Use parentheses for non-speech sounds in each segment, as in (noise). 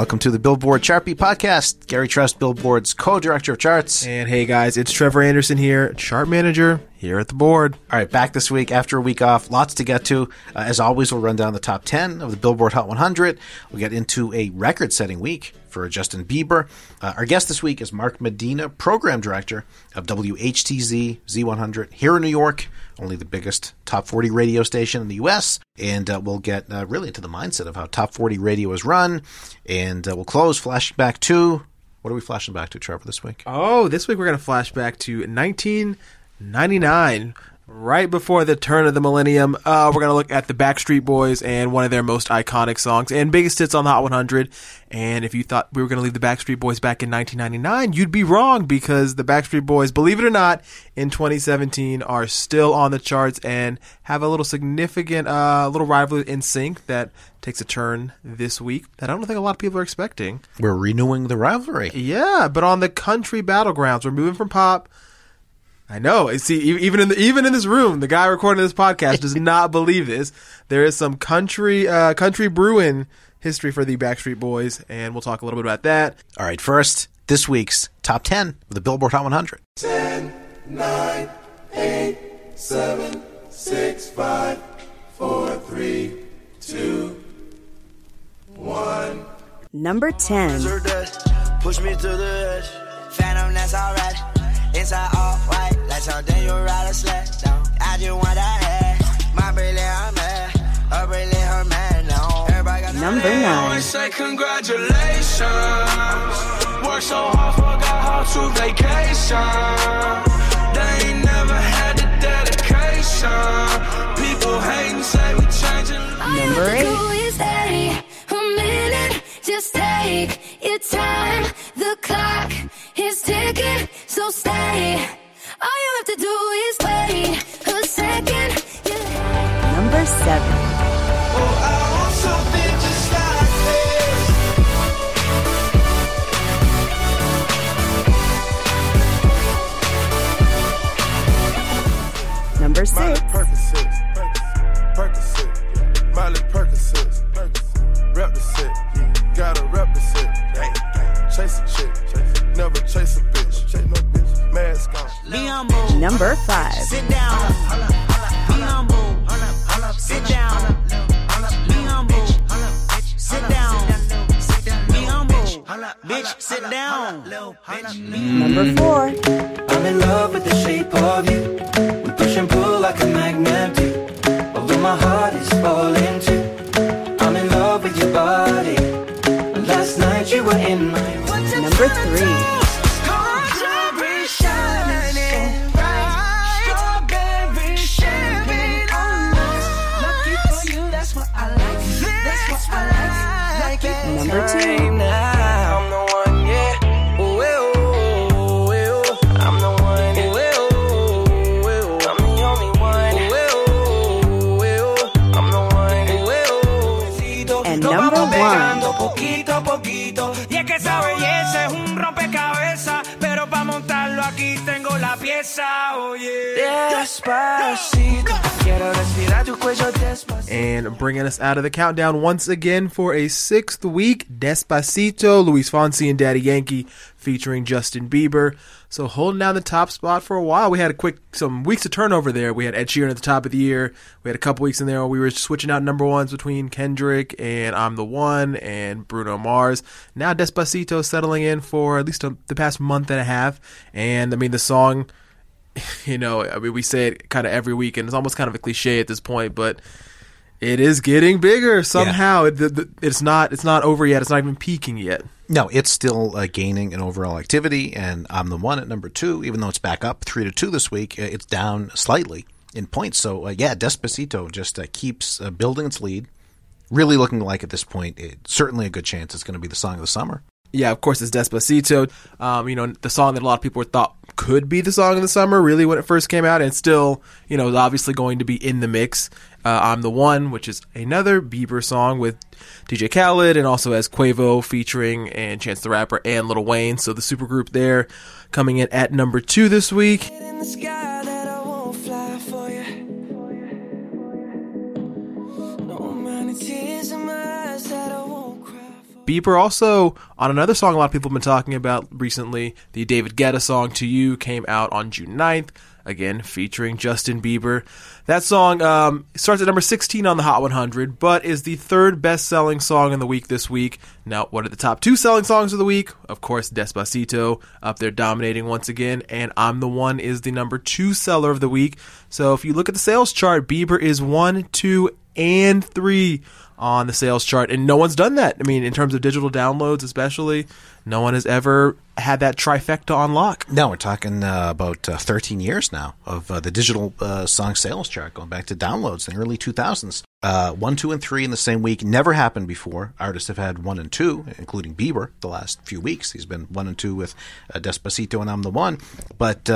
Welcome to the Billboard Chart Beat Podcast. Gary Trust, Billboard's co-director of charts. And hey guys, it's Trevor Anderson here, chart manager here at the board. All right, back this week after a week off. Lots to get to. Uh, as always, we'll run down the top 10 of the Billboard Hot 100. We'll get into a record setting week for Justin Bieber. Uh, our guest this week is Mark Medina, program director of WHTZ Z100 here in New York, only the biggest top 40 radio station in the U.S. And uh, we'll get uh, really into the mindset of how top 40 radio is run. And uh, we'll close flashing back to. What are we flashing back to, Trevor, this week? Oh, this week we're going to flash back to 1999, right before the turn of the millennium. Uh, we're going to look at the Backstreet Boys and one of their most iconic songs and biggest hits on the Hot 100. And if you thought we were going to leave the Backstreet Boys back in 1999, you'd be wrong because the Backstreet Boys, believe it or not, in 2017 are still on the charts and have a little significant, uh, little rivalry NSYNC that takes a turn this week that I don't think a lot of people are expecting. We're renewing the rivalry. Yeah, but on the country battlegrounds, we're moving from pop. I know. See, even in the, even in this room, the guy recording this podcast does (laughs) not believe this. There is some country uh, country brewing history for the Backstreet Boys, and we'll talk a little bit about that. All right, first, this week's top 10 of the Billboard Hot 100. Number 10. Push me to the edge. Phantom, that's alright. Inside all white, like something you ride a sled down. I just want that head. My brilliant, I'm mad. Her brilliant, her man. No, everybody got Number 9. say congratulations. Work so hard, forgot how to vacation. They ain't never had the dedication. People hating, say we changing. Number 8. Stay. All you have to do is wait a second. Yeah. Number 7. I want something like. Number 6. Percocets, Percocet, Miley Percocets, rep the set, gotta rep the set, chase a chick, never chase a Be humble. Number 5. Sit down. Be humble. Sit down. Be humble. Sit down. Be humble. Bitch, sit down. Number 4. I'm in love with the shape of you. We push and pull like a magnet do. Although my heart is falling too. I'm in love with your body. Last night you were in my Number 3. Eh, oh. And Nos number vamos one. And bringing us out of the countdown once again for a sixth week, Despacito, Luis Fonsi and Daddy Yankee featuring Justin Bieber. So holding down the top spot for a while. We had a quick some weeks of turnover there. We had Ed Sheeran at the top of the year. We had a couple weeks in there where we were switching out number ones between Kendrick and I'm the One and Bruno Mars. Now Despacito settling in for at least a, the past month and a half. And I mean the song (laughs) you know, I mean, we say it kind of every week, and it's almost kind of a cliche at this point, but it is getting bigger somehow. It, the, the, it's not. It's not over yet. It's not even peaking yet. No, it's still uh, gaining in overall activity, and I'm the one at number two. Even though it's back up three to two this week, uh, it's down slightly in points. So uh, yeah, Despacito just uh, keeps uh, building its lead. Really looking like at this point, it's certainly a good chance it's going to be the song of the summer. Yeah, of course, it's Despacito. Um, you know, the song that a lot of people thought could be the song of the summer, really, when it first came out, and still, you know, is obviously going to be in the mix. Uh, I'm the One, which is another Bieber song with DJ Khaled, and also has Quavo featuring and Chance the Rapper and Lil Wayne. So the supergroup there coming in at number two this week. Bieber also on another song a lot of people have been talking about recently, the David Guetta song "To You" came out on June 9th, again featuring Justin Bieber. That song um, starts at number 16 on the Hot 100, but is the third best-selling song in the week this week. Now, what are the top two selling songs of the week? Of course, Despacito up there dominating once again, and I'm the One is the number two seller of the week. So if you look at the sales chart, Bieber is one, two, and three on the sales chart, and no one's done that. I mean, in terms of digital downloads, especially, no one has ever had that trifecta on lock. No, we're talking uh, about uh, 13 years now of uh, the digital uh, song sales chart, going back to downloads in the early 2000s. Uh, one, two, and three in the same week never happened before. Artists have had one and two, including Bieber, the last few weeks. He's been one and two with uh, Despacito and I'm the One. But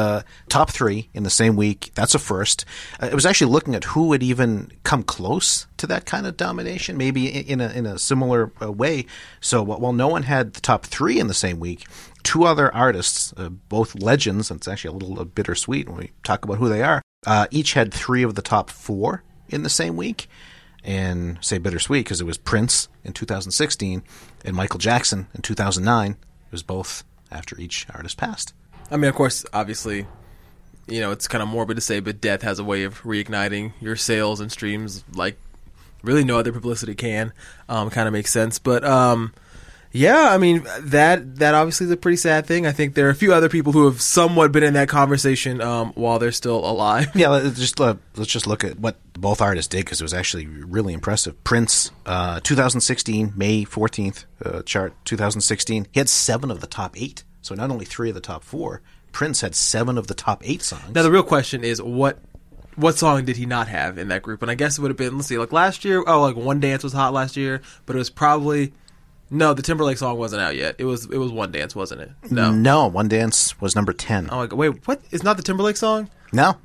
top three in the same week, that's a first. It was actually looking at who had even come close to that kind of domination, maybe in a, in a similar way. So while no one had the top three in the same week, two other artists, uh, both legends, and it's actually a little uh, bittersweet when we talk about who they are, uh, each had three of the top four in the same week. And say bittersweet because it was Prince in 2016 and Michael Jackson in 2009. It was both after each artist passed. I mean, of course, obviously, you know, it's kind of morbid to say, but death has a way of reigniting your sales and streams like really no other publicity can. Um, kind of makes sense, but um, yeah, I mean that that obviously is a pretty sad thing. I think there are a few other people who have somewhat been in that conversation um, while they're still alive. Yeah, let's just uh, let's just look at what both artists did because it was actually really impressive. Prince, uh, 2016, May 14th uh, chart, 2016. He had seven of the top eight. So not only three of the top four. Prince had seven of the top eight songs. Now the real question is what what song did he not have in that group? And I guess it would have been let's see, like last year. Oh, like One Dance was hot last year, but it was probably no. The Timberlake song wasn't out yet. It was it was One Dance, wasn't it? No. no, One Dance was number 10. Oh my god! Wait, what? It's not the Timberlake song. No,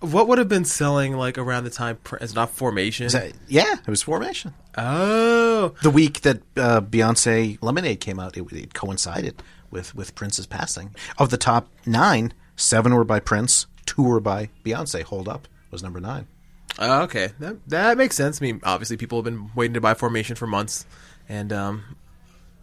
What would have been selling like around the time? It's not Formation. Is that- yeah, it was Formation. oh, The week that uh, Beyonce Lemonade came out, it, it coincided with, with Prince's passing. Of the top nine, seven were by Prince, two were by Beyonce. Hold Up was number nine. Oh, okay. That that makes sense. I mean, obviously, people have been waiting to buy Formation for months, and um,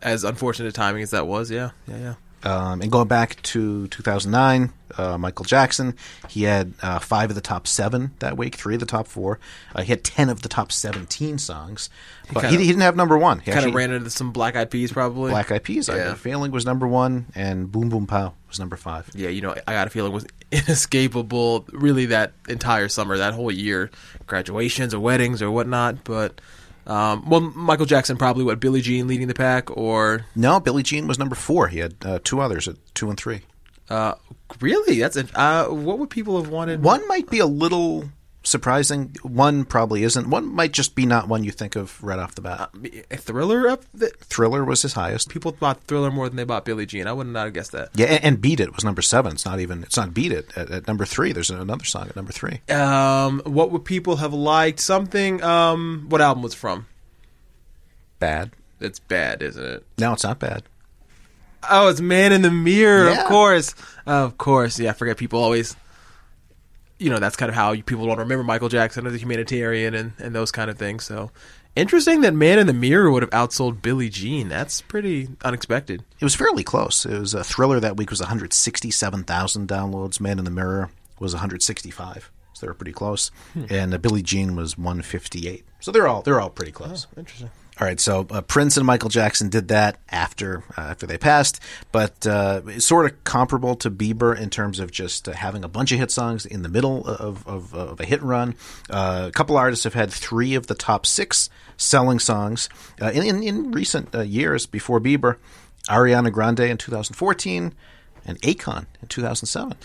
as unfortunate timing as that was, yeah, yeah, yeah. Um, and going back to 2009, uh, Michael Jackson, he had uh, five of the top seven that week, three of the top four. Uh, he had 10 of the top 17 songs. But he, kinda- he didn't have number one. He Kind of ran into some Black Eyed Peas, probably. Black Eyed Peas. Yeah. Yeah. Failing was number one, and Boom Boom Pow was number five. yeah, you know, I got a feeling was (laughs) inescapable. Really, that entire summer, that whole year, graduations or weddings or whatnot. But um, well, Michael Jackson probably what Billie Jean leading the pack, or No, Billie Jean was number four. He had uh, two others at two and three. uh, really? That's a, uh, what would people have wanted? One might be a little surprising. One probably isn't. One might just be not one you think of right off the bat. a thriller up. The, Thriller was his highest. people bought Thriller more than they bought Billie Jean. I would not have guessed that. Yeah, and, and Beat It was number seven. It's not even. It's not Beat It at, at number three. There's another song at number three. Um, what would people have liked? Something. Um, what album was it from? Bad. It's bad, isn't it? No, it's not bad. Oh, it's Man in the Mirror, Yeah. of course. Of course. Yeah, I forget people always you know, that's kind of how people don't remember Michael Jackson as a humanitarian and, and those kind of things. So interesting that Man in the Mirror would have outsold Billie Jean. That's pretty unexpected. It was fairly close. It was a thriller that week was 167,000 downloads. Man in the Mirror was 165. So they were pretty close. And uh, Billie Jean was 158. So they're all they're all pretty close. Interesting. All right, so uh, Prince and Michael Jackson did that after uh, after they passed, but uh, sort of comparable to Bieber in terms of just uh, having a bunch of hit songs in the middle of, of, of a hit run. Uh, a couple artists have had three of the top six selling songs uh, in, in in recent years before Bieber. Ariana Grande in 2014 and Akon in 2007.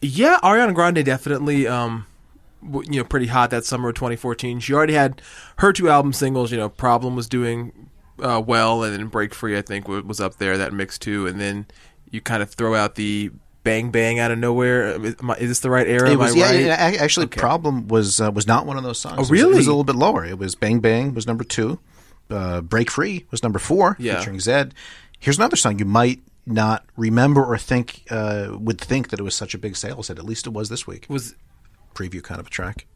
Yeah, Ariana Grande definitely, um, you know, pretty hot that summer of 2014. She already had her two album singles. You know, Problem was doing uh, well, and then Break Free, I think, was up there that mix too. And then you kind of throw out the Bang Bang out of nowhere. Am Is this the right era? It Am was I yeah. right? Actually, Okay. problem was uh, was not one of those songs. Oh, It was- It was, a little bit lower. It was Bang Bang was number two. Uh, Break Free was number four, Yeah. featuring Zedd. Here's another song you might not remember or think uh, would think that it was such a big sales hit. At least it was this week. Was Preview kind of a track.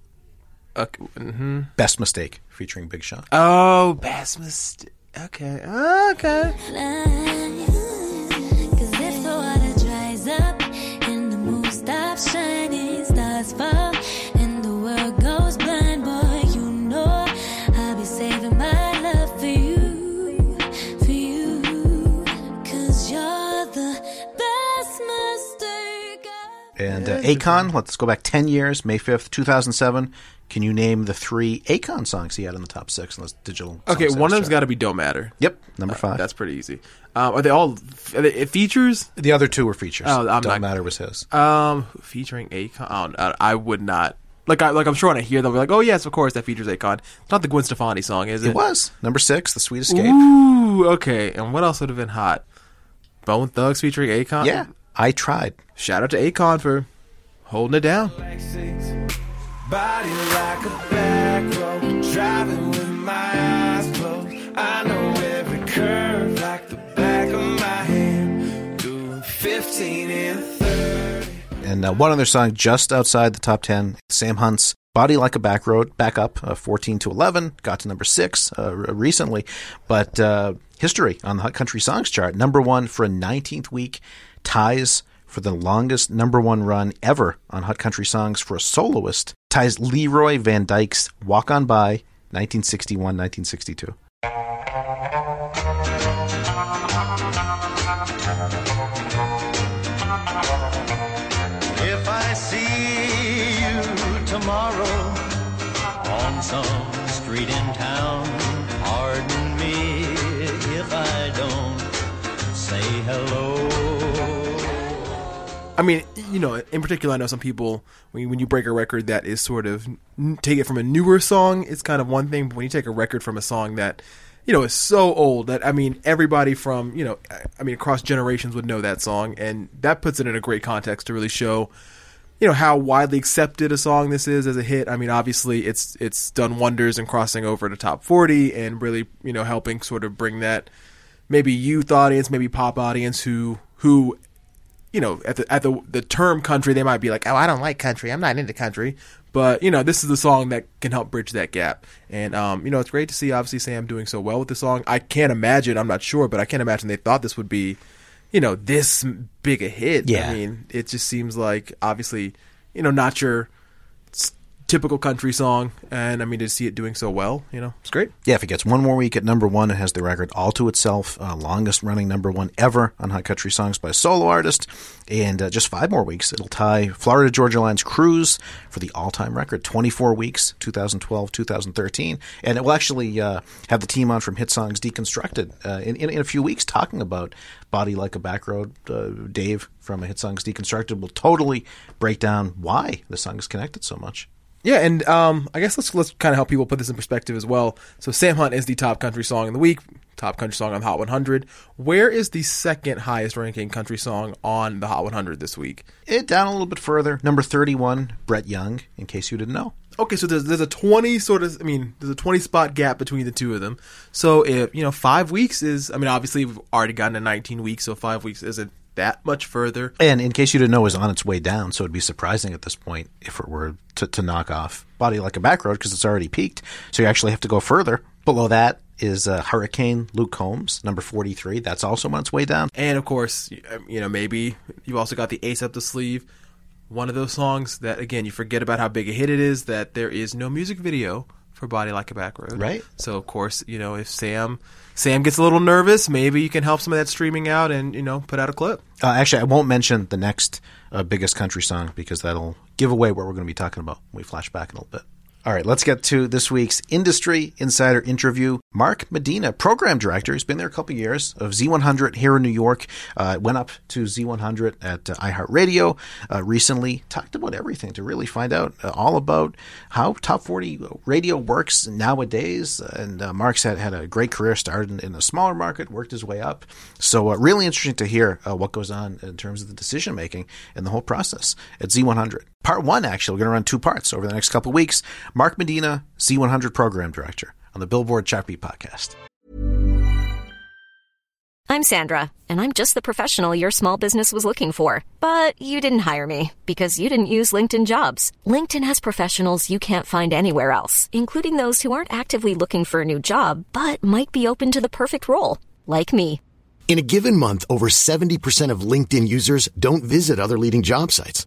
okay, mhm. Best Mistake featuring Big Sean. oh, best mistake. Okay, okay. Akon, let's go back 10 years, May 5th, 2007. Can you name the three Akon songs he had in the top six on this digital? Okay, one of them's got to be Don't Matter. Yep, number five. That's pretty easy. Um, are they all are they features? the other two were features. Oh, I'm Don't not- Matter was his. Um, featuring Akon. I, don't- I, I would not. Like I like I'm sure when I hear them, I'll be like, oh yes, of course that features Akon. It's not the Gwen Stefani song, is it? It was number six, The Sweet Escape. Ooh, okay. And what else would have been hot? Bone Thugs featuring Akon. Yeah, I tried. Shout out to Akon for holding it down. Body like a back road, driving with my eyes closed. I know every curve like the back of my hand. Doing 15 and 30. And uh, one other song just outside the top 10, Sam Hunt's Body Like a Back Road, back up uh, 14 to 11, got to number six uh, recently. But uh, history on the Hot Country Songs chart, number one for a 19th week, ties for the longest number one run ever on Hot Country Songs for a soloist, ties Leroy Van Dyke's Walk On By, 1961 1962. I mean, you know, in particular, I know some people when you, when you break a record that is sort of take it from a newer song, it's kind of one thing. But when you take a record from a song that you know is so old that I mean, everybody from you know, I- mean, across generations would know that song, and that puts it in a great context to really show. You know how widely accepted a song this is as a hit. I mean, obviously, it's it's done wonders in crossing over to top forty and really, you know, helping sort of bring that maybe youth audience, maybe pop audience who who you know, at the at the the term country, they might be like, "Oh, I don't like country. I'm not into country." But you know, this is the song that can help bridge that gap. And um, you know, it's great to see obviously Sam doing so well with the song. I can't imagine. I'm not sure, but I can't imagine they thought this would be, you know, this big a hit. Yeah. I mean, it just seems like obviously, you know, not your typical country song. And I mean, to see it doing so well, you know, it's great. Yeah, if it gets one more week at number one, it has the record all to itself, uh, longest running number one ever on Hot Country Songs by a solo artist. And uh, just five more weeks, it'll tie Florida Georgia Line's Cruise for the all time record 24 weeks, 2012, 2013. And it will actually uh, have the team on from Hit Songs Deconstructed uh, in, in, in a few weeks talking about Body Like a Back Road. Uh, Dave from Hit Songs Deconstructed will totally break down why the song is connected so much. Yeah, and um, I guess let's let's kind of help people put this in perspective as well. So Sam Hunt is the top country song in the week, top country song on the Hot 100. Where is the second highest ranking country song on the Hot 100 this week? It down a little bit further. Number 31, Brett Young, in case you didn't know. Okay, so there's there's a twenty sort of I mean there's a twenty spot gap between the two of them. So if you know five weeks is I mean obviously we've already gotten to nineteen weeks, so five weeks isn't that much further. And in case you didn't know, it was on its way down, so it'd be surprising at this point if it were to, to knock off Body Like a Back Road because it's already peaked. So you actually have to go further. Below that is uh, Hurricane Luke Combs, number 43. That's also on its way down. And of course, um, you know maybe you also got the Ace up the sleeve. One of those songs that again you forget about how big a hit it is. That there is no music video for Body Like a Back Road. Right. So of course you know if Sam Sam gets a little nervous, maybe you can help some of that streaming out and you know put out a clip. Uh, actually, I won't mention the next uh, biggest country song because that'll give away what we're going to be talking about when we flash back in a little bit. All right, let's get to this week's Industry Insider interview. Mark Medina, program director, he's been there a couple years of Z100 here in New York. Uh, went up to Z100 at uh, iHeartRadio uh, recently. Talked about everything to really find out uh, all about how top 40 radio works nowadays. And uh, Mark's had, had a great career, started in, in a smaller market, worked his way up. So, uh, really interesting to hear uh, what goes on in terms of the decision making and the whole process at Z100. Part one, actually, we're going to run two parts over the next couple of weeks. Mark Medina, Z100 Program Director on the Billboard Chart Beat podcast. I'm Sandra, and I'm just the professional your small business was looking for. But you didn't hire me because you didn't use LinkedIn jobs. LinkedIn has professionals you can't find anywhere else, including those who aren't actively looking for a new job but might be open to the perfect role, like me. In a given month, over 70% of LinkedIn users don't visit other leading job sites.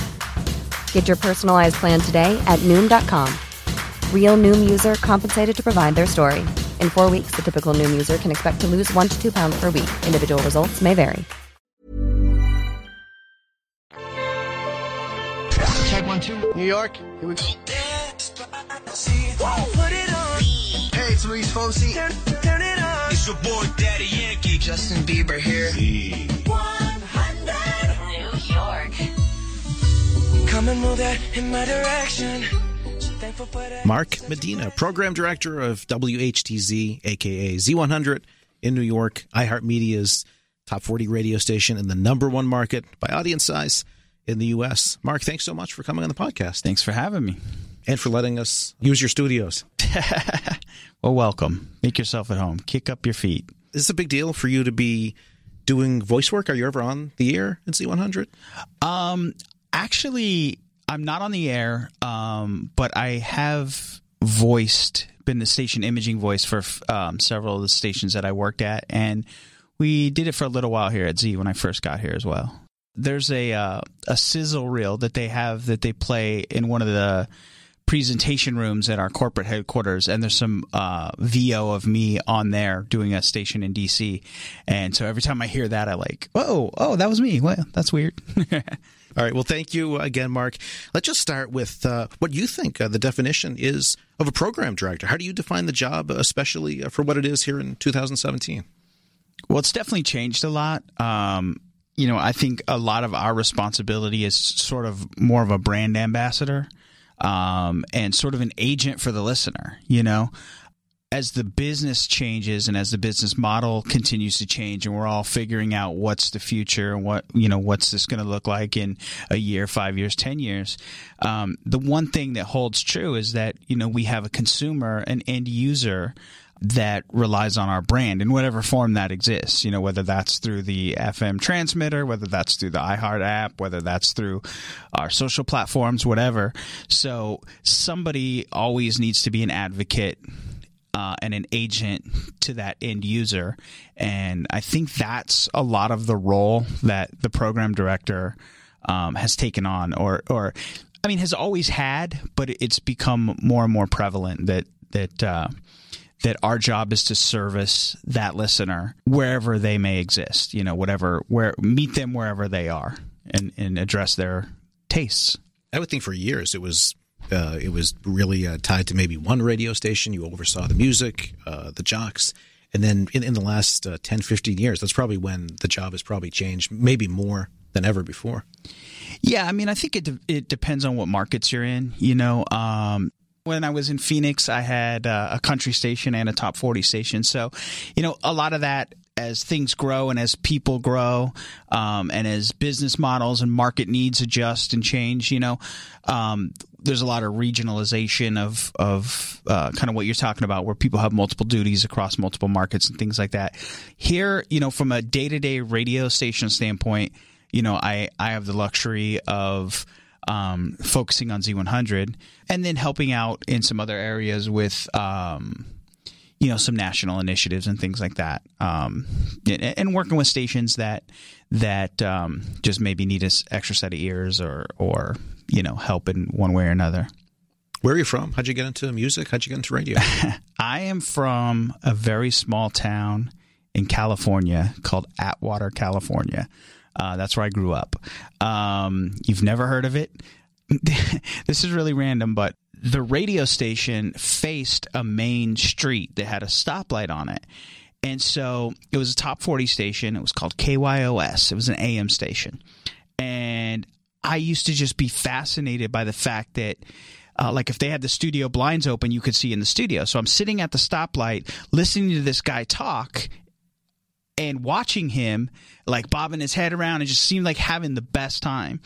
Get your personalized plan today at Noom.com. Real Noom user compensated to provide their story. In four weeks, the typical Noom user can expect to lose one to two pounds per week. Individual results may vary. Check one, two. New York, here we go. Hey, it's Luis Fonsi. Turn, turn it on. It's your boy, Daddy Yankee. Justin Bieber here. 100 Mark Medina, Program Director of WHTZ, aka Z100 in New York, iHeartMedia's top 40 radio station in the number one market by audience size in the U.S. Mark, thanks so much for coming on the podcast. Thanks for having me. And for letting us use your studios. (laughs) Well, welcome. Make yourself at home. Kick up your feet. Is this a big deal for you to be doing voice work? Are you ever on the air at Z100? Um, actually, I'm not on the air, um, but I have voiced, been the station imaging voice for um, several of the stations that I worked at, and we did it for a little while here at Z when I first got here as well. There's a uh, a sizzle reel that they have that they play in one of the presentation rooms at our corporate headquarters and there's some uh, VO of me on there doing a station in DC and so every time I hear that I like oh oh that was me. Well that's weird (laughs) All right. Well, thank you again, Mark. Let's just start with uh, what you think uh, the definition is of a program director. How do you define the job, especially uh, for what it is here in 2017? Well, it's definitely changed a lot. Um, you know, I think a lot of our responsibility is sort of more of a brand ambassador um, and sort of an agent for the listener. You know, as the business changes and as the business model continues to change, and we're all figuring out what's the future and what you know what's this going to look like in a year, five years, ten years. Um, the one thing that holds true is that you know we have a consumer, an end user that relies on our brand in whatever form that exists. You know, whether that's through the FM transmitter, whether that's through the iHeart app, whether that's through our social platforms, whatever. So somebody always needs to be an advocate. Uh, and an agent to that end user. And I think that's a lot of the role that the program director um, has taken on, or, or, I mean, has always had, but it's become more and more prevalent that, that, uh, that our job is to service that listener wherever they may exist, you know, whatever, where meet them wherever they are and, and address their tastes. I would think for years it was uh, it was really uh, tied to maybe one radio station. You oversaw the music, uh, the jocks. And then in, in the last uh, 10, 15 years, that's probably when the job has probably changed, maybe more than ever before. Yeah, I mean, I think it de- it depends on what markets you're in. You know, um, when I was in Phoenix, I had uh, a country station and a top 40 station. So, you know, a lot of that as things grow and as people grow um, and as business models and market needs adjust and change, you know, um, there's a lot of regionalization of of uh, kind of what you're talking about, where people have multiple duties across multiple markets and things like that. Here, you know, from a day to day radio station standpoint, you know, I I have the luxury of um, focusing on Z100 and then helping out in some other areas with. Um, you know some national initiatives and things like that, um, and, and working with stations that that um, just maybe need an extra set of ears or or you know help in one way or another. Where are you from? How'd you get into music? How'd you get into radio? (laughs) I am from a very small town in California called Atwater, California. Uh, that's where I grew up. Um, you've never heard of it? (laughs) this is really random, but the radio station faced a main street that had a stoplight on it. And so it was a top 40 station. It was called KYOS. It was an AM station. And I used to just be fascinated by the fact that uh, like if they had the studio blinds open, you could see in the studio. So I'm sitting at the stoplight listening to this guy talk and watching him like bobbing his head around and just seemed like having the best time.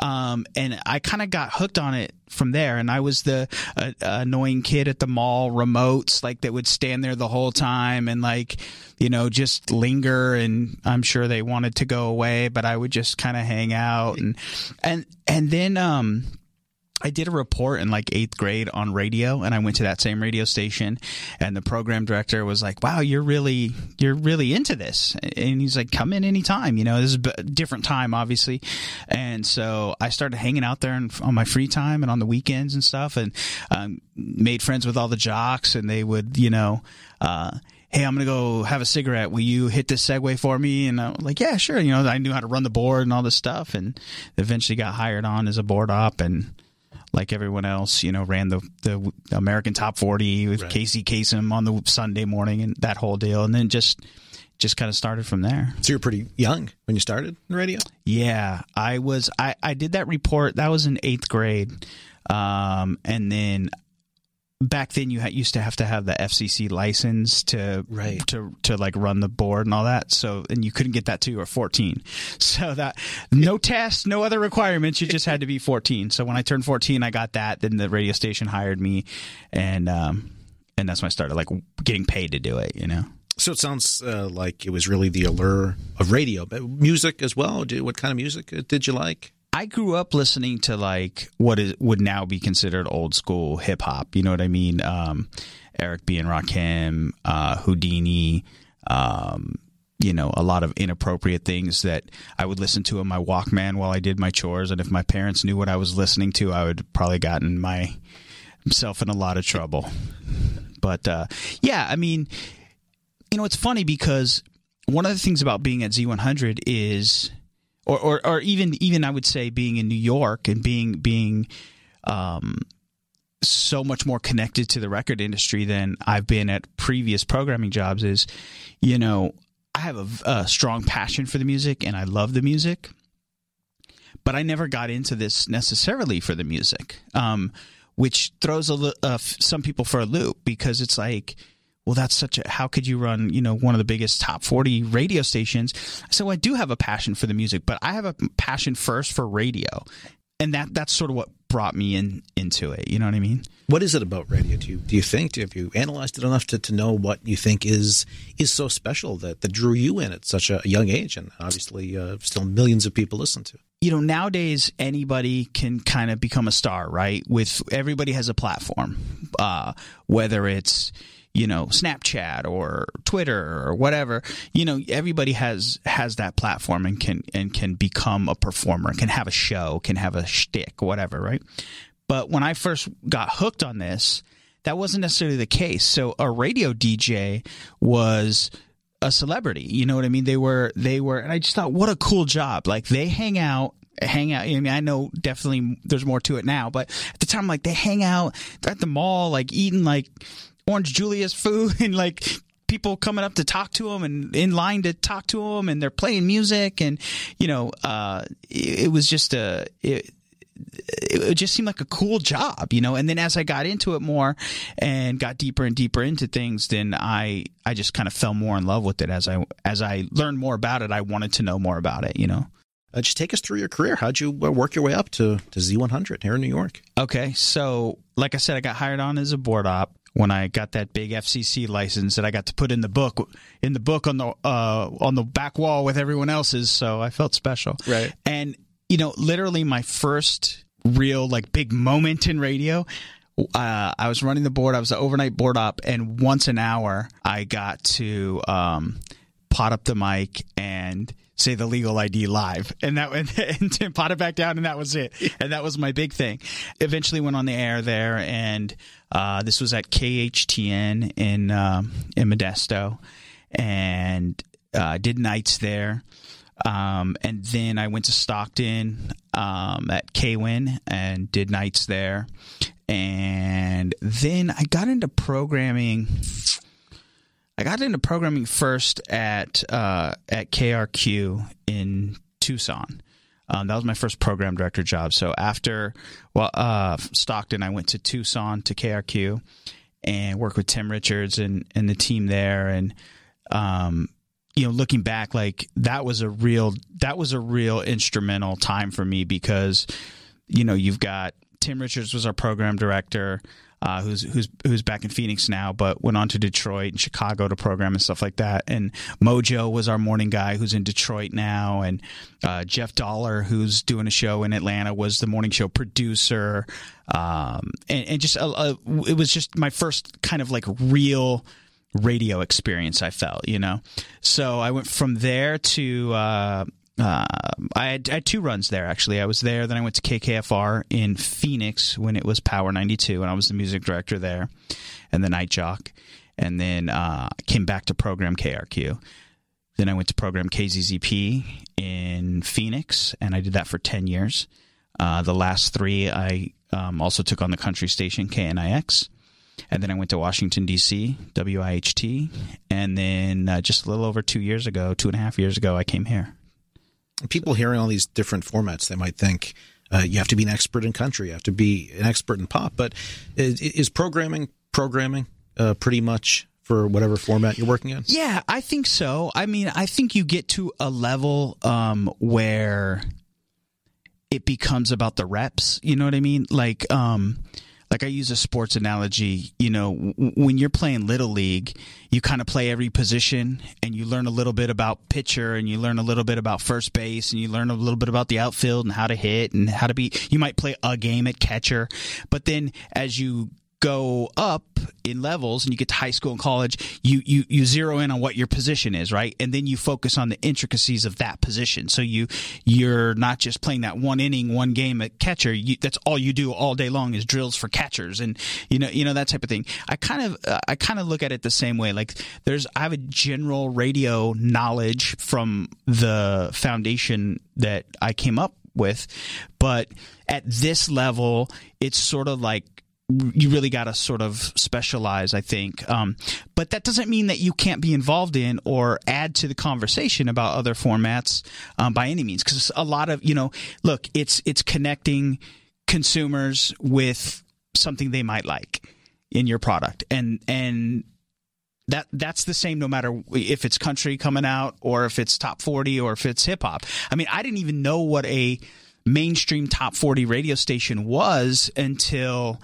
Um, and I kind of got hooked on it from there. And I was the uh, annoying kid at the mall remotes, like that would stand there the whole time and like, you know, just linger. And I'm sure they wanted to go away, but I would just kind of hang out and, and, and then, um, I did a report in like eighth grade on radio, and I went to that same radio station, and the program director was like, "Wow, you're really you're really into this," and he's like, "Come in anytime." You know, this is a different time, obviously, and so I started hanging out there on my free time and on the weekends and stuff, and um, made friends with all the jocks, and they would, you know. Uh, hey, I'm gonna go have a cigarette. Will you hit this segue for me? And I'm like, yeah, sure. You know, I knew how to run the board and all this stuff, and eventually got hired on as a board op and like everyone else, you know, ran the the American Top 40 with right. Casey Kasem on the Sunday morning and that whole deal, and then just just kind of started from there. So you're pretty young when you started in radio. Yeah, I was. I I did that report. That was in eighth grade, um, and then back then you used to have to have the FCC license to right. to to like run the board and all that. So and you couldn't get that till you were 14. (laughs) So that no test, no other requirements. You just had to be 14. So when I turned 14, I got that. Then the radio station hired me, and um, and that's when I started like getting paid to do it. You know. So it sounds uh, like it was really the allure of radio, but music as well. Did, What kind of music uh, did you like? I grew up listening to like what is would now be considered old school hip hop. You know what I mean? Um, Eric B and Rakim, uh, Whodini, um, you know, a lot of inappropriate things that I would listen to in my Walkman while I did my chores. And if my parents knew what I was listening to, I would probably gotten myself in a lot of trouble. But uh, yeah, I mean, you know, it's funny because one of the things about being at Z100 is or, or, or even even I would say being in New York and being being um, so much more connected to the record industry than I've been at previous programming jobs is, you know, I have a, a strong passion for the music and I love the music, but I never got into this necessarily for the music, um, which throws a, uh, some people for a loop because it's like well, that's such a, how could you run, you know, one of the biggest top 40 radio stations? So I do have a passion for the music, but I have a passion first for radio. And that, that's sort of what brought me in into it. You know what I mean? What is it about radio? Do you, do you think, have you analyzed it enough to, to know what you think is, is so special that, that drew you in at such a young age? And obviously, uh, still millions of people listen to you know nowadays anybody can kind of become a star right with everybody has a platform uh, whether it's you know Snapchat or Twitter or whatever you know everybody has has that platform and can and can become a performer can have a show can have a shtick whatever right? But when I first got hooked on this that wasn't necessarily the case. So a radio DJ was a celebrity you know what I mean? They were they were and I just thought what a cool job. Like they hang out hang out. I mean, I know definitely there's more to it now, but at the time, like they hang out they're at the mall, like eating like Orange Julius food (laughs) and like people coming up to talk to him and in line to talk to him and they're playing music and you know uh it, it was just a it, it just seemed like a cool job, you know. And then as I got into it more and got deeper and deeper into things, then I I just kind of fell more in love with it as I as I learned more about it. I wanted to know more about it, you know. Uh, just take us through your career. How'd you uh, work your way up to, to Z100 here in New York? Okay, so like I said, I got hired on as a board op when I got that big FCC license that I got to put in the book in the book on the uh, on the back wall with everyone else's. So I felt special, Right. And you know, literally my first real like big moment in radio. Uh, I was running the board. I was an overnight board op, and once an hour, I got to um, pot up the mic and say the legal ID live, and that (laughs) and, and pot it back down, and that was it. And that was my big thing. Eventually, went on the air there, and uh, this was at KHTN in um, in Modesto, and uh, did nights there. Um, and then I went to Stockton um, at KWIN and did nights there. And then I got into programming. I got into programming first at uh, at KRQ in Tucson. Um, that was my first program director job. So after well uh, Stockton, I went to Tucson to KRQ and worked with Tim Richards and, and the team there. And um, you know, looking back, like that was a real that was a real instrumental time for me because you know you've got Tim Richards was our program director. Uh, who's who's who's back in Phoenix now, but went on to Detroit and Chicago to program and stuff like that. And Mojo was our morning guy, who's in Detroit now, and uh, Jeff Dollar, who's doing a show in Atlanta, was the morning show producer. Um, and, and just a, a, it was just my first kind of like real radio experience. I felt, you know. So I went from there to. Uh, I, had, I had two runs there actually. I was there, then I went to KKFR in Phoenix when it was Power 92, and I was the music director there and the night jock. And then uh, came back to program KRQ. Then I went to program KZZP in Phoenix, and I did that for 10 years. Uh, the last three, I um, also took on the country station KNIX. And then I went to Washington, D.C., WIHT. And then uh, just a little over two years ago, two and a half years ago, I came here. People hearing all these different formats, they might think uh, you have to be an expert in country, you have to be an expert in pop. But is, is programming programming uh, pretty much for whatever format you're working in? Yeah, I think so. I mean, I think you get to a level um, where it becomes about the reps. You know what I mean? Like, um, like I use a sports analogy. You know, when you're playing little league, you kind of play every position, and you learn a little bit about pitcher, and you learn a little bit about first base, and you learn a little bit about the outfield and how to hit and how to be. You might play a game at catcher, but then as you go up in levels and you get to high school and college, you, you, you zero in on what your position is, right? And then you focus on the intricacies of that position. So you, you're not just playing that one inning, one game at catcher. You, that's all you do all day long is drills for catchers and, you know, you know, that type of thing. I kind of, uh, I kind of look at it the same way. Like there's, I have a general radio knowledge from the foundation that I came up with, but at this level, it's sort of like you really got to sort of specialize, I think. Um, but that doesn't mean that you can't be involved in or add to the conversation about other formats um, by any means. Because a lot of you know, look, it's it's connecting consumers with something they might like in your product, and and that that's the same no matter if it's country coming out or if it's top 40 or if it's hip hop. I mean, I didn't even know what a mainstream top 40 radio station was until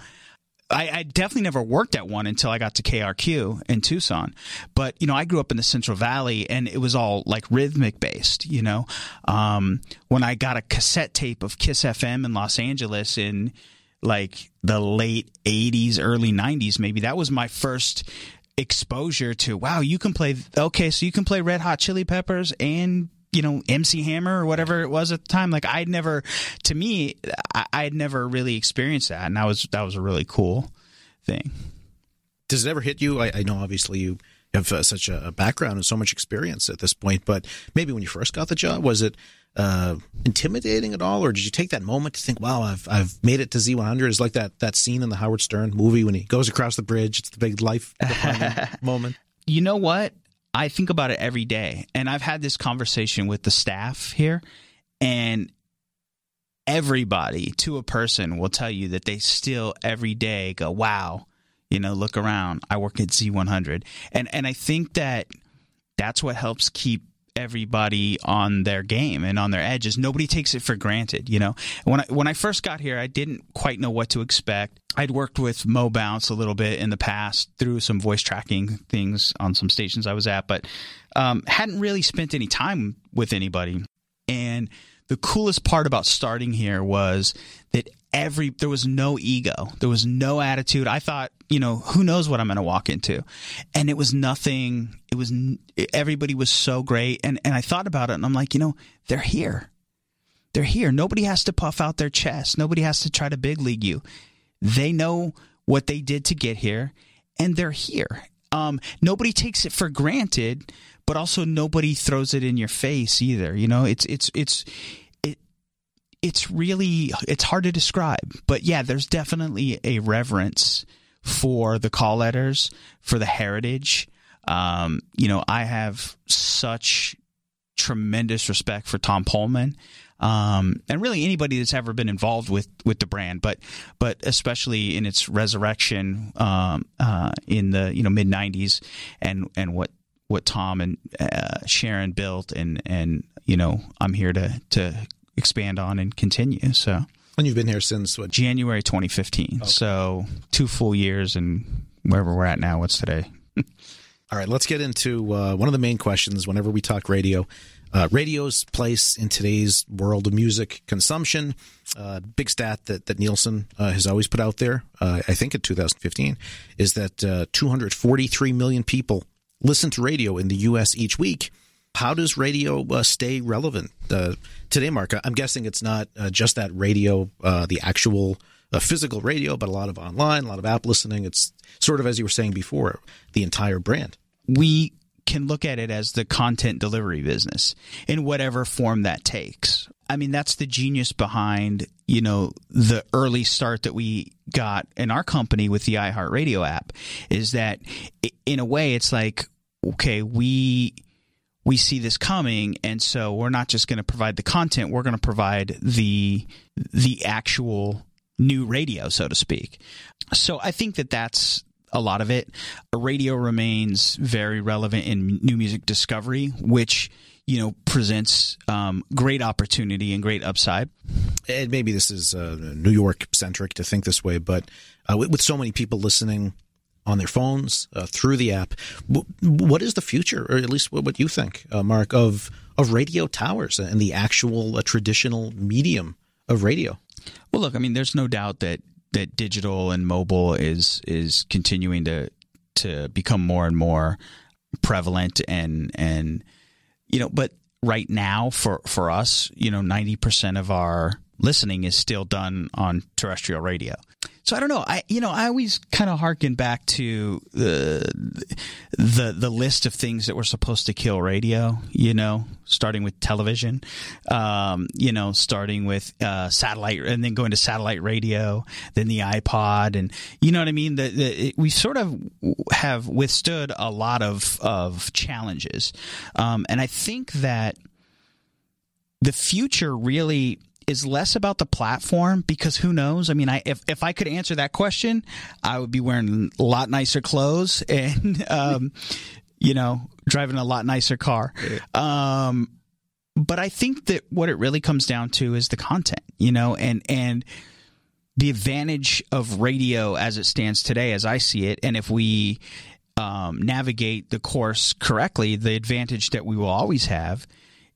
I, I, definitely never worked at one until I got to KRQ in Tucson. But, you know, I grew up in the Central Valley and it was all like rhythmic based, you know. Um, when I got a cassette tape of Kiss FM in Los Angeles in like the late 80s, early 90s, maybe that was my first exposure to, wow, you can play, okay, so you can play Red Hot Chili Peppers and you know MC Hammer or whatever it was at the time. Like I'd never, to me, I, would never really experienced that, and that was that was a really cool thing. Does it ever hit you? I, I know obviously you have uh, such a, background and so much experience at this point. But maybe when you first got the job, was it uh, intimidating at all, or did you take that moment to think, "Wow, I've I've made it to Z100"? It's like that that scene in the Howard Stern movie when he goes across the bridge. It's the big life (laughs) moment. You know what? I think about it every day, and I've had this conversation with the staff here, and everybody to a person will tell you that they still every day go, "Wow." You know, look around. I work at Z100, and and I think that that's what helps keep everybody on their game and on their edges. Nobody takes it for granted, you know. When I when I first got here, I didn't quite know what to expect. I'd worked with Mo Bounce a little bit in the past through some voice tracking things on some stations I was at, but um, hadn't really spent any time with anybody. And the coolest part about starting here was that every there was no ego. There was no attitude. I thought you know who knows what i'm going to walk into. And it was nothing it was everybody was so great. And and i thought about it and i'm like you know they're here. They're here. Nobody has to puff out their chest. Nobody has to try to big league you. They know what they did to get here and they're here. Um, nobody takes it for granted but also nobody throws it in your face either. You know it's it's it's it's really it's hard to describe but yeah there's definitely a reverence for the call letters for the heritage um, you know i have such tremendous respect for tom Poleman. um, and really anybody that's ever been involved with with the brand but but especially in its resurrection um, uh, in the you know mid 90s and and what what tom and uh, sharon built and and you know i'm here to to expand on and continue. So, and you've been here since what? January 2015. Okay. So two full years, and wherever we're at now, what's today? (laughs) All right, let's get into uh, one of the main questions whenever we talk radio. Uh, radio's place in today's world of music consumption. Uh, big stat that, that Nielsen uh, has always put out there, uh, I think in 2015, is that uh, 243 million people listen to radio in the U.S. each week. How does radio uh, stay relevant uh, today, Mark? I'm guessing it's not uh, just that radio, uh, the actual uh, physical radio, but a lot of online, a lot of app listening. It's sort of, as you were saying before, the entire brand. We can look at it as the content delivery business in whatever form that takes. I mean, that's the genius behind, you know, the early start that we got in our company with the iHeartRadio app is that in a way it's like, okay, we we see this coming and so we're not just going to provide the content we're going to provide the the actual new radio so to speak. So i think that that's a lot of it. A radio remains very relevant in new music discovery which you know presents um, great opportunity and great upside. And maybe this is uh, new york centric to think this way but uh, with so many people listening on their phones uh, through the app. what is the future, or at least what, what you think, uh, Mark, of of radio towers and the actual uh, traditional medium of radio? Well, look, I mean, there's no doubt that that digital and mobile is is continuing to to become more and more prevalent and and you know, but right now for for us, you know, ninety percent of our listening is still done on terrestrial radio. So I don't know. I you know I always kind of harken back to the the the list of things that were supposed to kill radio. You know, starting with television, um, you know, starting with uh, satellite, and then going to satellite radio, then the iPod, and you know what I mean. The, the, we sort of have withstood a lot of of challenges, um, and I think that the future really is less about the platform because who knows? I mean, I if, if I could answer that question, I would be wearing a lot nicer clothes (laughs) and um, you know, driving a lot nicer car. Um, but I think that what it really comes down to is the content, you know, and and the advantage of radio as it stands today, as I see it, and if we um, navigate the course correctly, the advantage that we will always have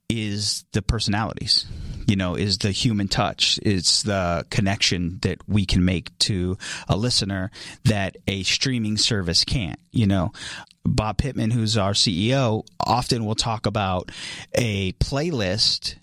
is the personalities you know is the human touch. It's the connection that we can make to a listener that a streaming service can't you know. Bob pittman who's our ceo often will talk about a playlist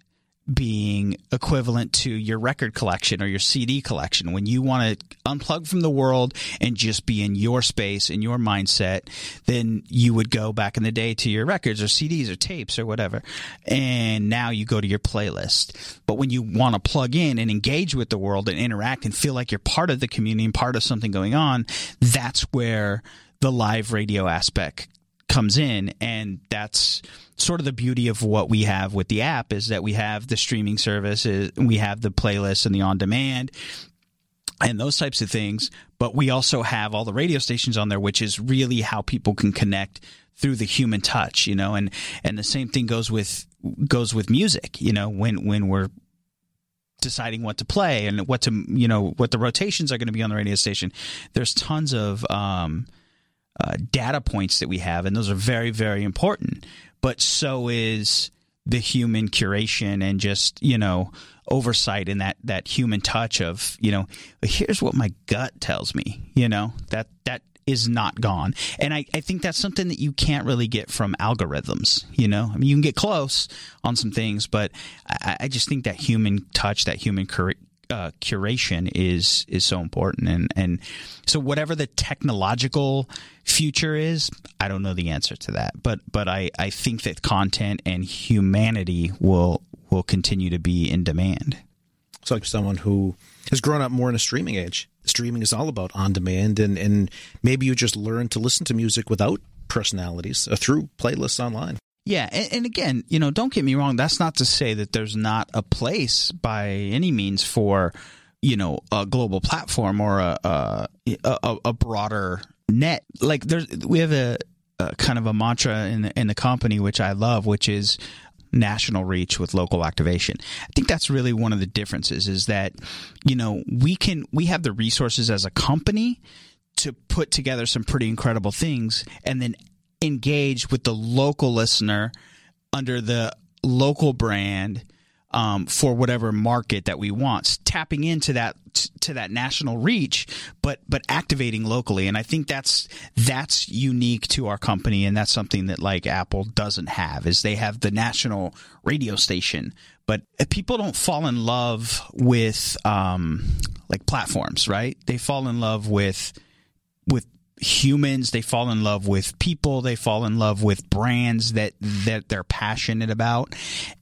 being equivalent to your record collection or your CD collection. When you want to unplug from the world and just be in your space, in your mindset, then you would go back in the day to your records or CDs or tapes or whatever. And now you go to your playlist. But when you want to plug in and engage with the world and interact and feel like you're part of the community and part of something going on, that's where the live radio aspect comes in and that's sort of the beauty of what we have with the app is that we have the streaming services we have the playlist and the on demand and those types of things but we also have all the radio stations on there which is really how people can connect through the human touch you know and and the same thing goes with goes with music you know when when we're deciding what to play and what to you know what the rotations are going to be on the radio station. There's tons of um uh, data points that we have, and those are very, very important. But so is the human curation and just you know oversight and that that human touch of you know here's what my gut tells me you know that that is not gone and I, I think that's something that you can't really get from algorithms you know i mean you can get close on some things but i, I just think that human touch that human cur- uh, curation is is so important. And and so whatever the technological future is i don't know the answer to that. But but i i think that content and humanity will will continue to be in demand. So like someone who has grown up more in a streaming age. Streaming is all about on demand and and maybe you just learn to listen to music without personalities uh, through playlists online yeah, and, and, again, you know, don't get me wrong. That's not to say that there's not a place by any means for, you know, a global platform or a a, a, a broader net. Like there's, we have a, a, kind of a mantra in in the company which I love, which is national reach with local activation. I think that's really one of the differences is that, you know, we can we have the resources as a company to put together some pretty incredible things and then engage with the local listener under the local brand um, for whatever market that we want, tapping into that to that national reach, but but activating locally. And I think that's that's unique to our company, and that's something that like Apple doesn't have. Is they have the national radio station, but people don't fall in love with um, like platforms, right? They fall in love with with humans they fall in love with people they fall in love with brands that that they're passionate about.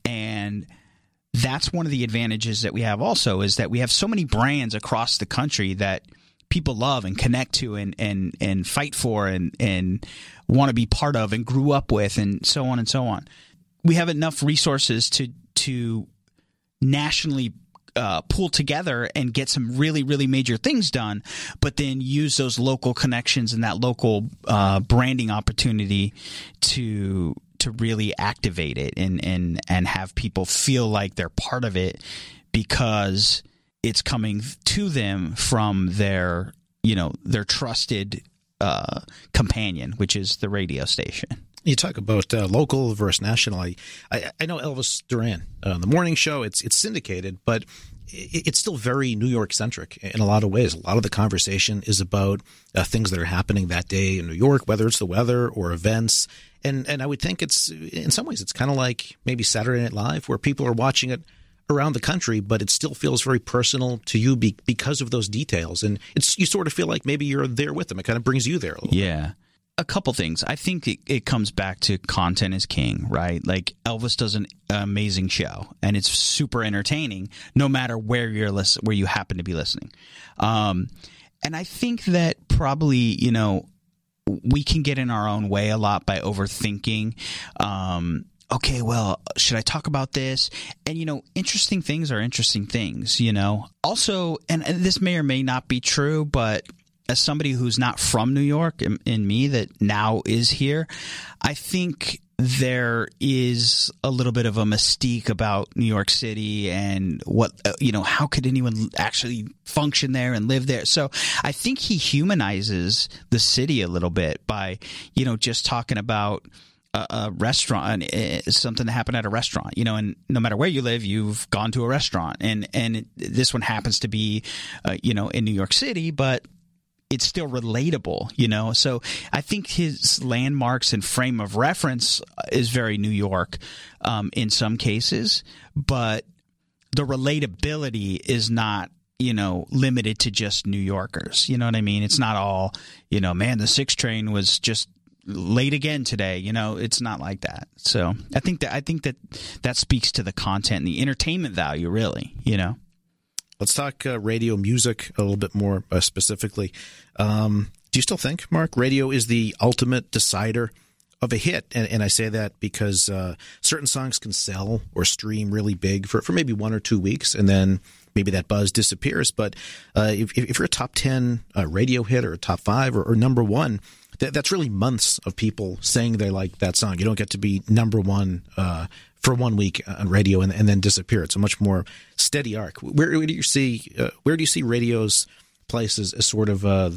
And that's one of the advantages that we have also is that we have so many brands across the country that people love and connect to and and and fight for and and want to be part of and grew up with and so on and so on. We have enough resources to to nationally uh, pull together and get some really really major things done but then use those local connections and that local uh, branding opportunity to to really activate it and and and have people feel like they're part of it because it's coming to them from their you know their trusted uh, companion which is the radio station you talk about uh, local versus national. I, I, I know Elvis Duran uh, the morning show. It's it's syndicated, but it, it's still very New York centric in a lot of ways. A lot of the conversation is about uh, things that are happening that day in New York, whether it's the weather or events. And and I would think it's in some ways it's kind of like maybe Saturday Night Live, where people are watching it around the country, but it still feels very personal to you be, because of those details. And it's you sort of feel like maybe you're there with them. It kind of brings you there a little. Yeah. Bit a couple things. I think it, it, comes back to content is king, right? Like Elvis does an amazing show, and it's super entertaining, no matter where you're listen, where you happen to be listening. Um, and I think that probably you know we can get in our own way a lot by overthinking. Um, okay, well, should I talk about this? And, you know, interesting things are interesting things, you know. Also, and, and, this may or may not be true, but as somebody who's not from New York in, in me that now is here, I think there is a little bit of a mystique about New York City and what uh, you know how could anyone actually function there and live there? So I think he humanizes the city a little bit by you know just talking about a, restaurant uh, something that happened at a restaurant you know and no matter where you live you've gone to a restaurant. And and this one happens to be uh, you know in New York City but it's still relatable, you know. So I think his landmarks and frame of reference is very New York um, in some cases, but the relatability is not you know limited to just New Yorkers. You know what I mean? It's not all you know. Man, the six train was just late again today. You know, it's not like that. So I think that I think that that speaks to the content and the entertainment value, really. You know. Let's talk uh, radio music a little bit more uh, specifically. Um, do you still think, Mark, radio is the ultimate decider of a hit? And, and I say that because uh, certain songs can sell or stream really big for, for maybe one or two weeks, and then maybe that buzz disappears. But uh, if, if you're a top 10 uh, radio hit or a top five or, or number one, that, that's really months of people saying they like that song. You don't get to be number one uh, for one week on radio and, and, then disappear. It's a much more steady arc. Where, where do you see uh, where do you see radio's place as, sort of uh,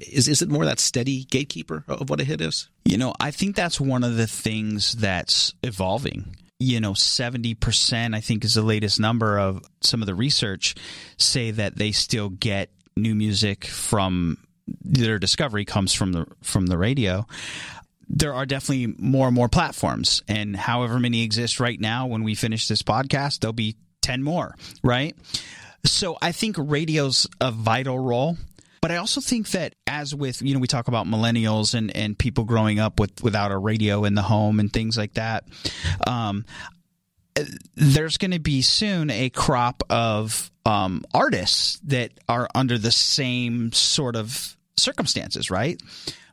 is is it more that steady gatekeeper of what a hit is? You know, I think that's one of the things that's evolving. You know, 70%, I think, is the latest number of some of the research say that they still get new music from their discovery comes from the from the radio there are definitely more and more platforms. And however many exist right now when we finish this podcast there'll be 10 more right? So i think radio's a vital role. But I also think that as with you know we talk about millennials and and people growing up with without a radio in the home and things like that, um, there's going to be soon a crop of um, artists that are under the same sort of circumstances, right?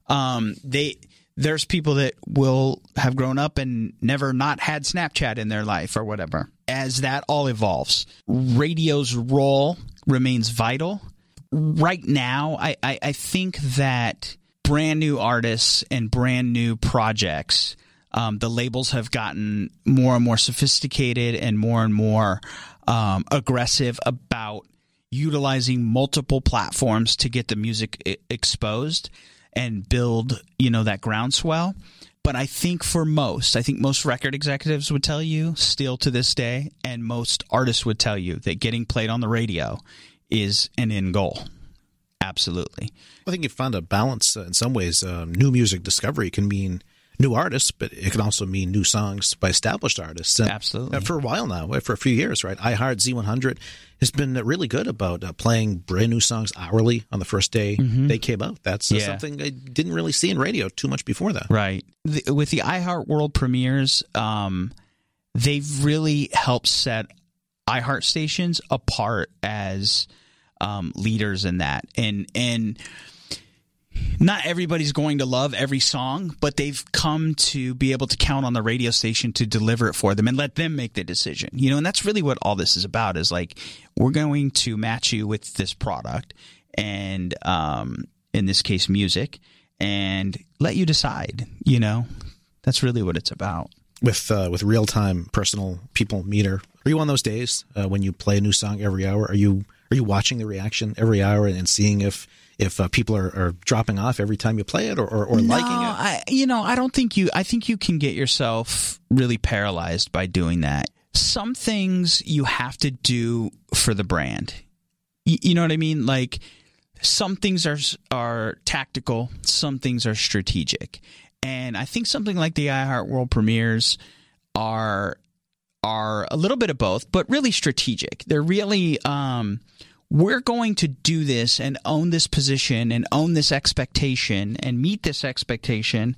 Um, they there's people that will have grown up and never not had Snapchat in their life or whatever. As that all evolves, radio's role remains vital right now, I, I, I think that brand new artists and brand new projects, um, the labels have gotten more and more sophisticated and more and more um, aggressive about utilizing multiple platforms to get the music I- exposed and build, you know, that groundswell. But I think for most, I think most record executives would tell you still to this day, and most artists would tell you that getting played on the radio is an end goal. Absolutely. I think you found a balance uh, in some ways. Um, new music discovery can mean new artists, but it can also mean new songs by established artists. And, Absolutely. Uh, for a while now, for a few years, right? iHeart Z100 has been really good about uh, playing brand new songs hourly on the first day mm-hmm. they came out. That's uh, yeah. something I didn't really see in radio too much before that. Right. The, with the iHeart World premieres, um, they've really helped set iHeart stations apart as um, leaders in that, and and not everybody's going to love every song, but they've come to be able to count on the radio station to deliver it for them and let them make the decision. You know, and that's really what all this is about is like we're going to match you with this product and um, in this case music and let you decide, you know. That's really what it's about with uh, with real time personal people meter. Are you on those days uh, when you play a new song every hour? Are you are you watching the reaction every hour and seeing if if uh, people are, are, dropping off every time you play it or, or, or no, liking it? I, you know, I don't think you. I think you can get yourself really paralyzed by doing that. Some things you have to do for the brand. You, you know what I mean? Like some things are are tactical, some things are strategic, and I think something like the iHeart World premieres are are a little bit of both, but really strategic. They're really um, we're going to do this and own this position and own this expectation and meet this expectation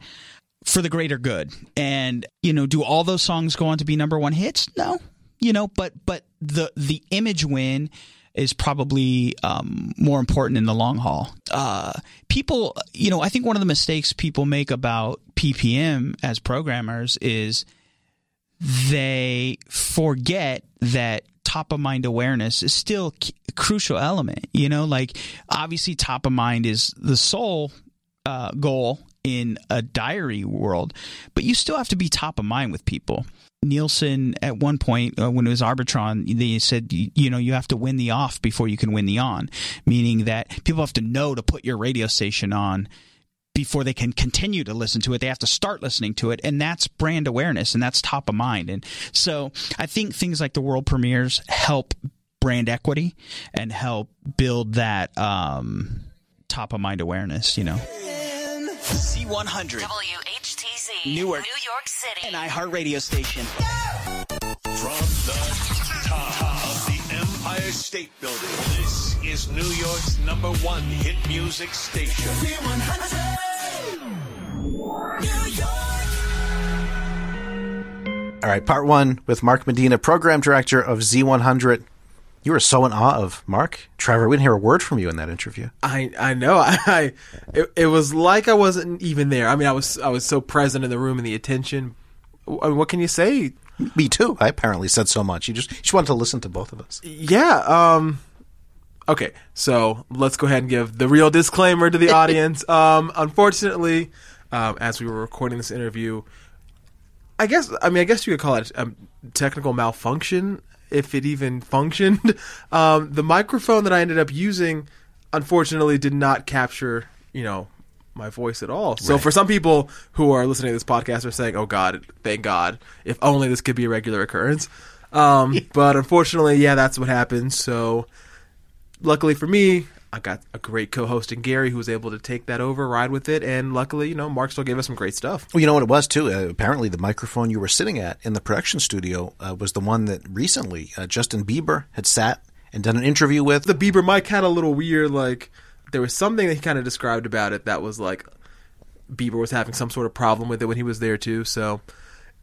for the greater good. And you know, do all those songs go on to be number one hits? No, you know, but but the the image win is probably um, more important in the long haul. Uh, people, you know, I think one of the mistakes people make about PPM as programmers is they forget that top of mind awareness is still a crucial element. You know, like obviously top of mind is the sole uh, goal in a diary world, but you still have to be top of mind with people. Nielsen at one point uh, when it was Arbitron, they said you, you know you have to win the off before you can win the on, meaning that people have to know to put your radio station on before they can continue to listen to it. They have to start listening to it, and that's brand awareness, and that's top of mind. And so I think things like the world premieres help brand equity and help build that um, top of mind awareness. You know, Z100 WHTZ Newark, New York City, an iHeart radio station. From the top. Empire State Building. This is New York's number one hit music station. All right, part one with Mark Medina, program director of Z100. You were so in awe of Mark. Trevor, we didn't hear a word from you in that interview. I I know. (laughs) I, I it, it was like I wasn't even there. I mean, I was I was so present in the room and the attention. I mean, what can you say? Me too. I apparently said so much. You just you just wanted to listen to both of us. Yeah. Um. Okay, so let's go ahead and give the real disclaimer to the (laughs) audience. um. Unfortunately, um, as we were recording this interview, I guess I mean I guess you could call it a technical malfunction if it even (laughs) functioned. Um, the microphone that I ended up using, unfortunately, did not capture you know my voice at all. So Right. for some people who are listening to this podcast are saying, "Oh God, thank God! If only this could be a regular occurrence." Um, (laughs) but unfortunately, yeah, that's what happened. So luckily for me, I got a great co-host in Gary who was able to take that over, ride with it, and luckily, you know, Mark still gave us some great stuff. Well, you know what it was too. Uh, apparently, the microphone you were sitting at in the production studio uh, was the one that recently uh, Justin Bieber had sat and done an interview with. The Bieber mic had a little weird, like there was something that he kind of described about it that was like Bieber was having some sort of problem with it when he was there too. So,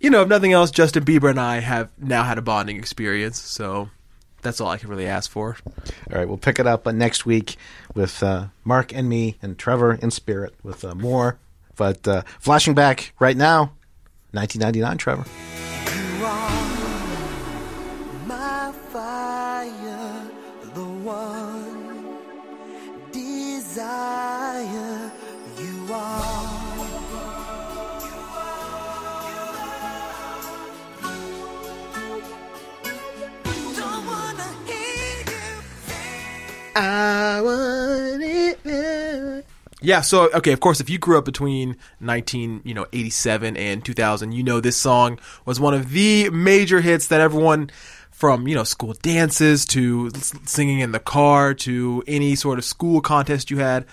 you know, if nothing else, Justin Bieber and I have now had a bonding experience. So that's all I can really ask for. All right, we'll pick it up uh, next week with uh, Mark and me and Trevor in spirit with uh, more. But uh, flashing back right now, 1999, Trevor. I want it. now. Yeah, so okay, of course, if you grew up between 19, you know, 87 and 2000, you know this song was one of the major hits that everyone from, you know, school dances to singing in the car to any sort of school contest you had.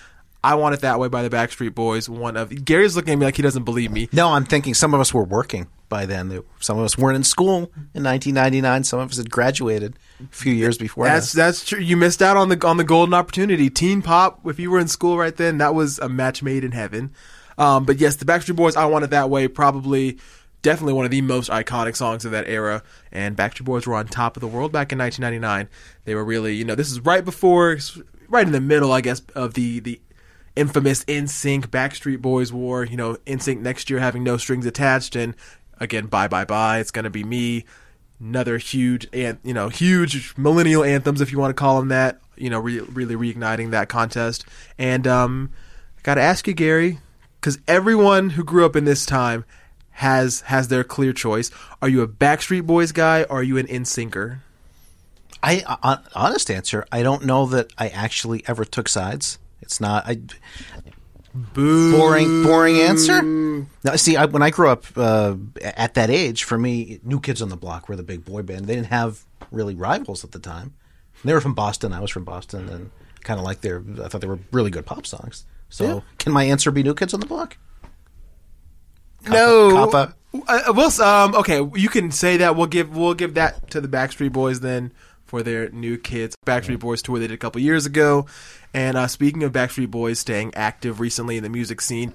I Want It That Way by the Backstreet Boys, one of Gary's looking at me like he doesn't believe me. No, I'm thinking some of us were working by then. Some of us weren't in school in 1999. Some of us had graduated a few years before That's that. that's true. You missed out on the on the golden opportunity. Teen pop. If you were in school right then, that was a match made in heaven. Um, but yes, the Backstreet Boys. I want it that way. Probably, definitely one of the most iconic songs of that era. And Backstreet Boys were on top of the world back in 1999. They were really, you know, this is right before, right in the middle, I guess, of the the infamous NSYNC Backstreet Boys war. You know, NSYNC next year having no strings attached, and again, bye bye bye. It's gonna be me. Another huge, and you know, huge millennial anthems, if you want to call them that. You know, re- really reigniting that contest. And um, got to ask you, Gary, because everyone who grew up in this time has has their clear choice. Are you a Backstreet Boys guy or are you an NSYNCer? I honest answer, I don't know that I actually ever took sides. It's not I boring boring answer. Now, see, I, when I grew up uh, at that age, for me, New Kids on the Block were the big boy band. They didn't have really rivals at the time. They were from Boston. I was from Boston, and kind of like their. I thought they were really good pop songs. So, Yeah. can my answer be New Kids on the Block? no, Kappa. Uh, we'll um okay. You can say that. We'll give we'll give that to the Backstreet Boys then for their new kids Backstreet Boys tour they did a couple years ago. And uh, speaking of Backstreet Boys staying active recently in the music scene,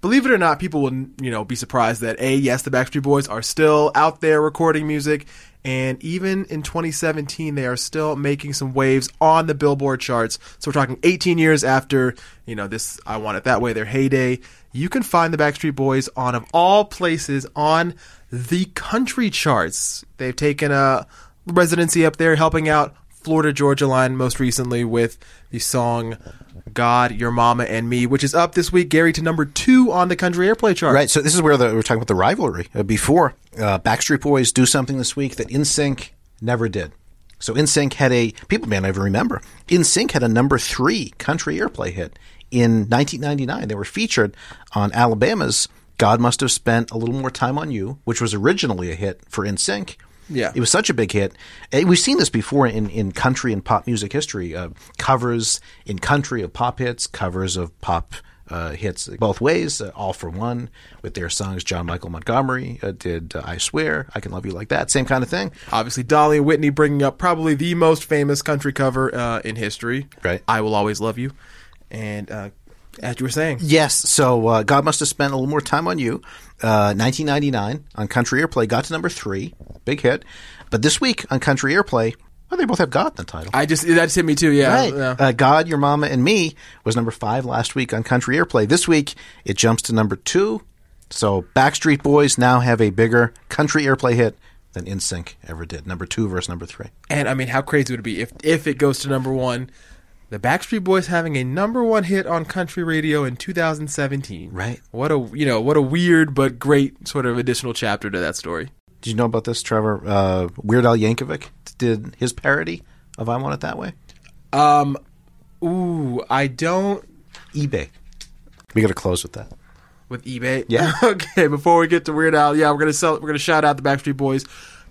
believe it or not, people will you know be surprised that a yes the Backstreet Boys are still out there recording music, and even in 2017 they are still making some waves on the Billboard charts. So we're talking 18 years after you know this I Want It That Way their heyday. You can find the Backstreet Boys on of all places on the country charts. They've taken a residency up there helping out Florida Georgia Line most recently with the song God, Your Mama and Me, which is up this week, Gary, to number two on the country airplay chart. Right. So this is where the, we're talking about the rivalry. Uh, before uh, Backstreet Boys do something this week that NSYNC never did. So NSYNC had a people may not even remember. NSYNC had a number three country airplay hit in 1999. They were featured on Alabama's "God Must Have Spent a Little More Time on You," which was originally a hit for NSYNC. Yeah. It was such a big hit. Eh, We've seen this before in, in country and pop music history. Uh, covers in country of pop hits, covers of pop uh, hits both ways. Uh, All-4-One with their songs. John Michael Montgomery uh, did uh, I Swear, I Can Love You Like That. Same kind of thing. Obviously, Dolly and Whitney bringing up probably the most famous country cover uh, in history. Right. I Will Always Love You. And uh, as you were saying, Yes. So uh, God must have spent a little more time on you. Uh, 1999 on Country Airplay got to number three, big hit. But this week on Country Airplay, well, they both have God in the title. I just that just hit me too. Yeah, right. yeah. Uh, God, Your Mama, and Me was number five last week on Country Airplay. This week it jumps to number two. So Backstreet Boys now have a bigger Country Airplay hit than NSYNC ever did. Number two versus number three. And I mean, how crazy would it be if if it goes to number one? The Backstreet Boys having a number one hit on country radio in 2017. Right. What a you know what a weird but great sort of additional chapter to that story. Did you know about this, Trevor? Uh, Weird Al Yankovic did his parody of "I Want It That Way." Um, ooh, I don't eBay. We got to close with that. with eBay. Yeah. (laughs) okay. Before we get to Weird Al, yeah, we're gonna sell. We're gonna shout out the Backstreet Boys.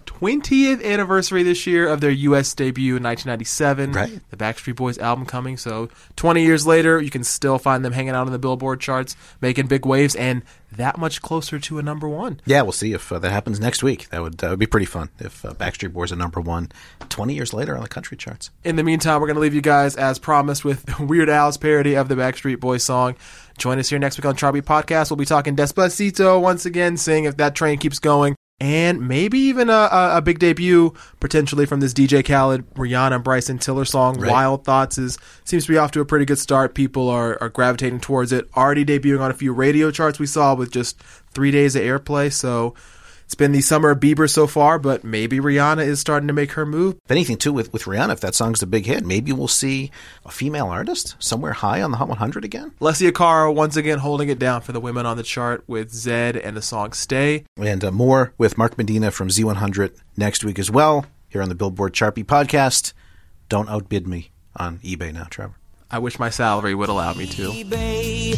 20th anniversary this year of their U.S. debut in 1997. Right. The Backstreet Boys album coming. So 20 years later, you can still find them hanging out on the Billboard charts, making big waves, and that much closer to a number one. Yeah, we'll see if uh, that happens next week. That would that would be pretty fun if uh, Backstreet Boys are number one 20 years later on the country charts. In the meantime, we're going to leave you guys, as promised, with (laughs) Weird Al's parody of the Backstreet Boys song. Join us here next week on Chart Beat Podcast. We'll be talking Despacito once again, seeing if that train keeps going. And maybe even a, a, big debut potentially from this DJ Khaled, Rihanna, and Bryson Tiller song. Right. Wild Thoughts is seems to be off to a pretty good start. People are, are gravitating towards it. Already debuting on a few radio charts we saw with just three days of airplay. So it's been the summer of Bieber so far, but maybe Rihanna is starting to make her move. If anything, too, with, with Rihanna, if that song's a big hit, maybe we'll see a female artist somewhere high on the Hot 100 again. Alessia Cara once again holding it down for the women on the chart with Zedd and the song Stay. And uh, more with Mark Medina from Z100 next week as well, here on the Billboard Chart Beat podcast. Don't outbid me on eBay now, Trevor. I wish my salary would allow me to. eBay.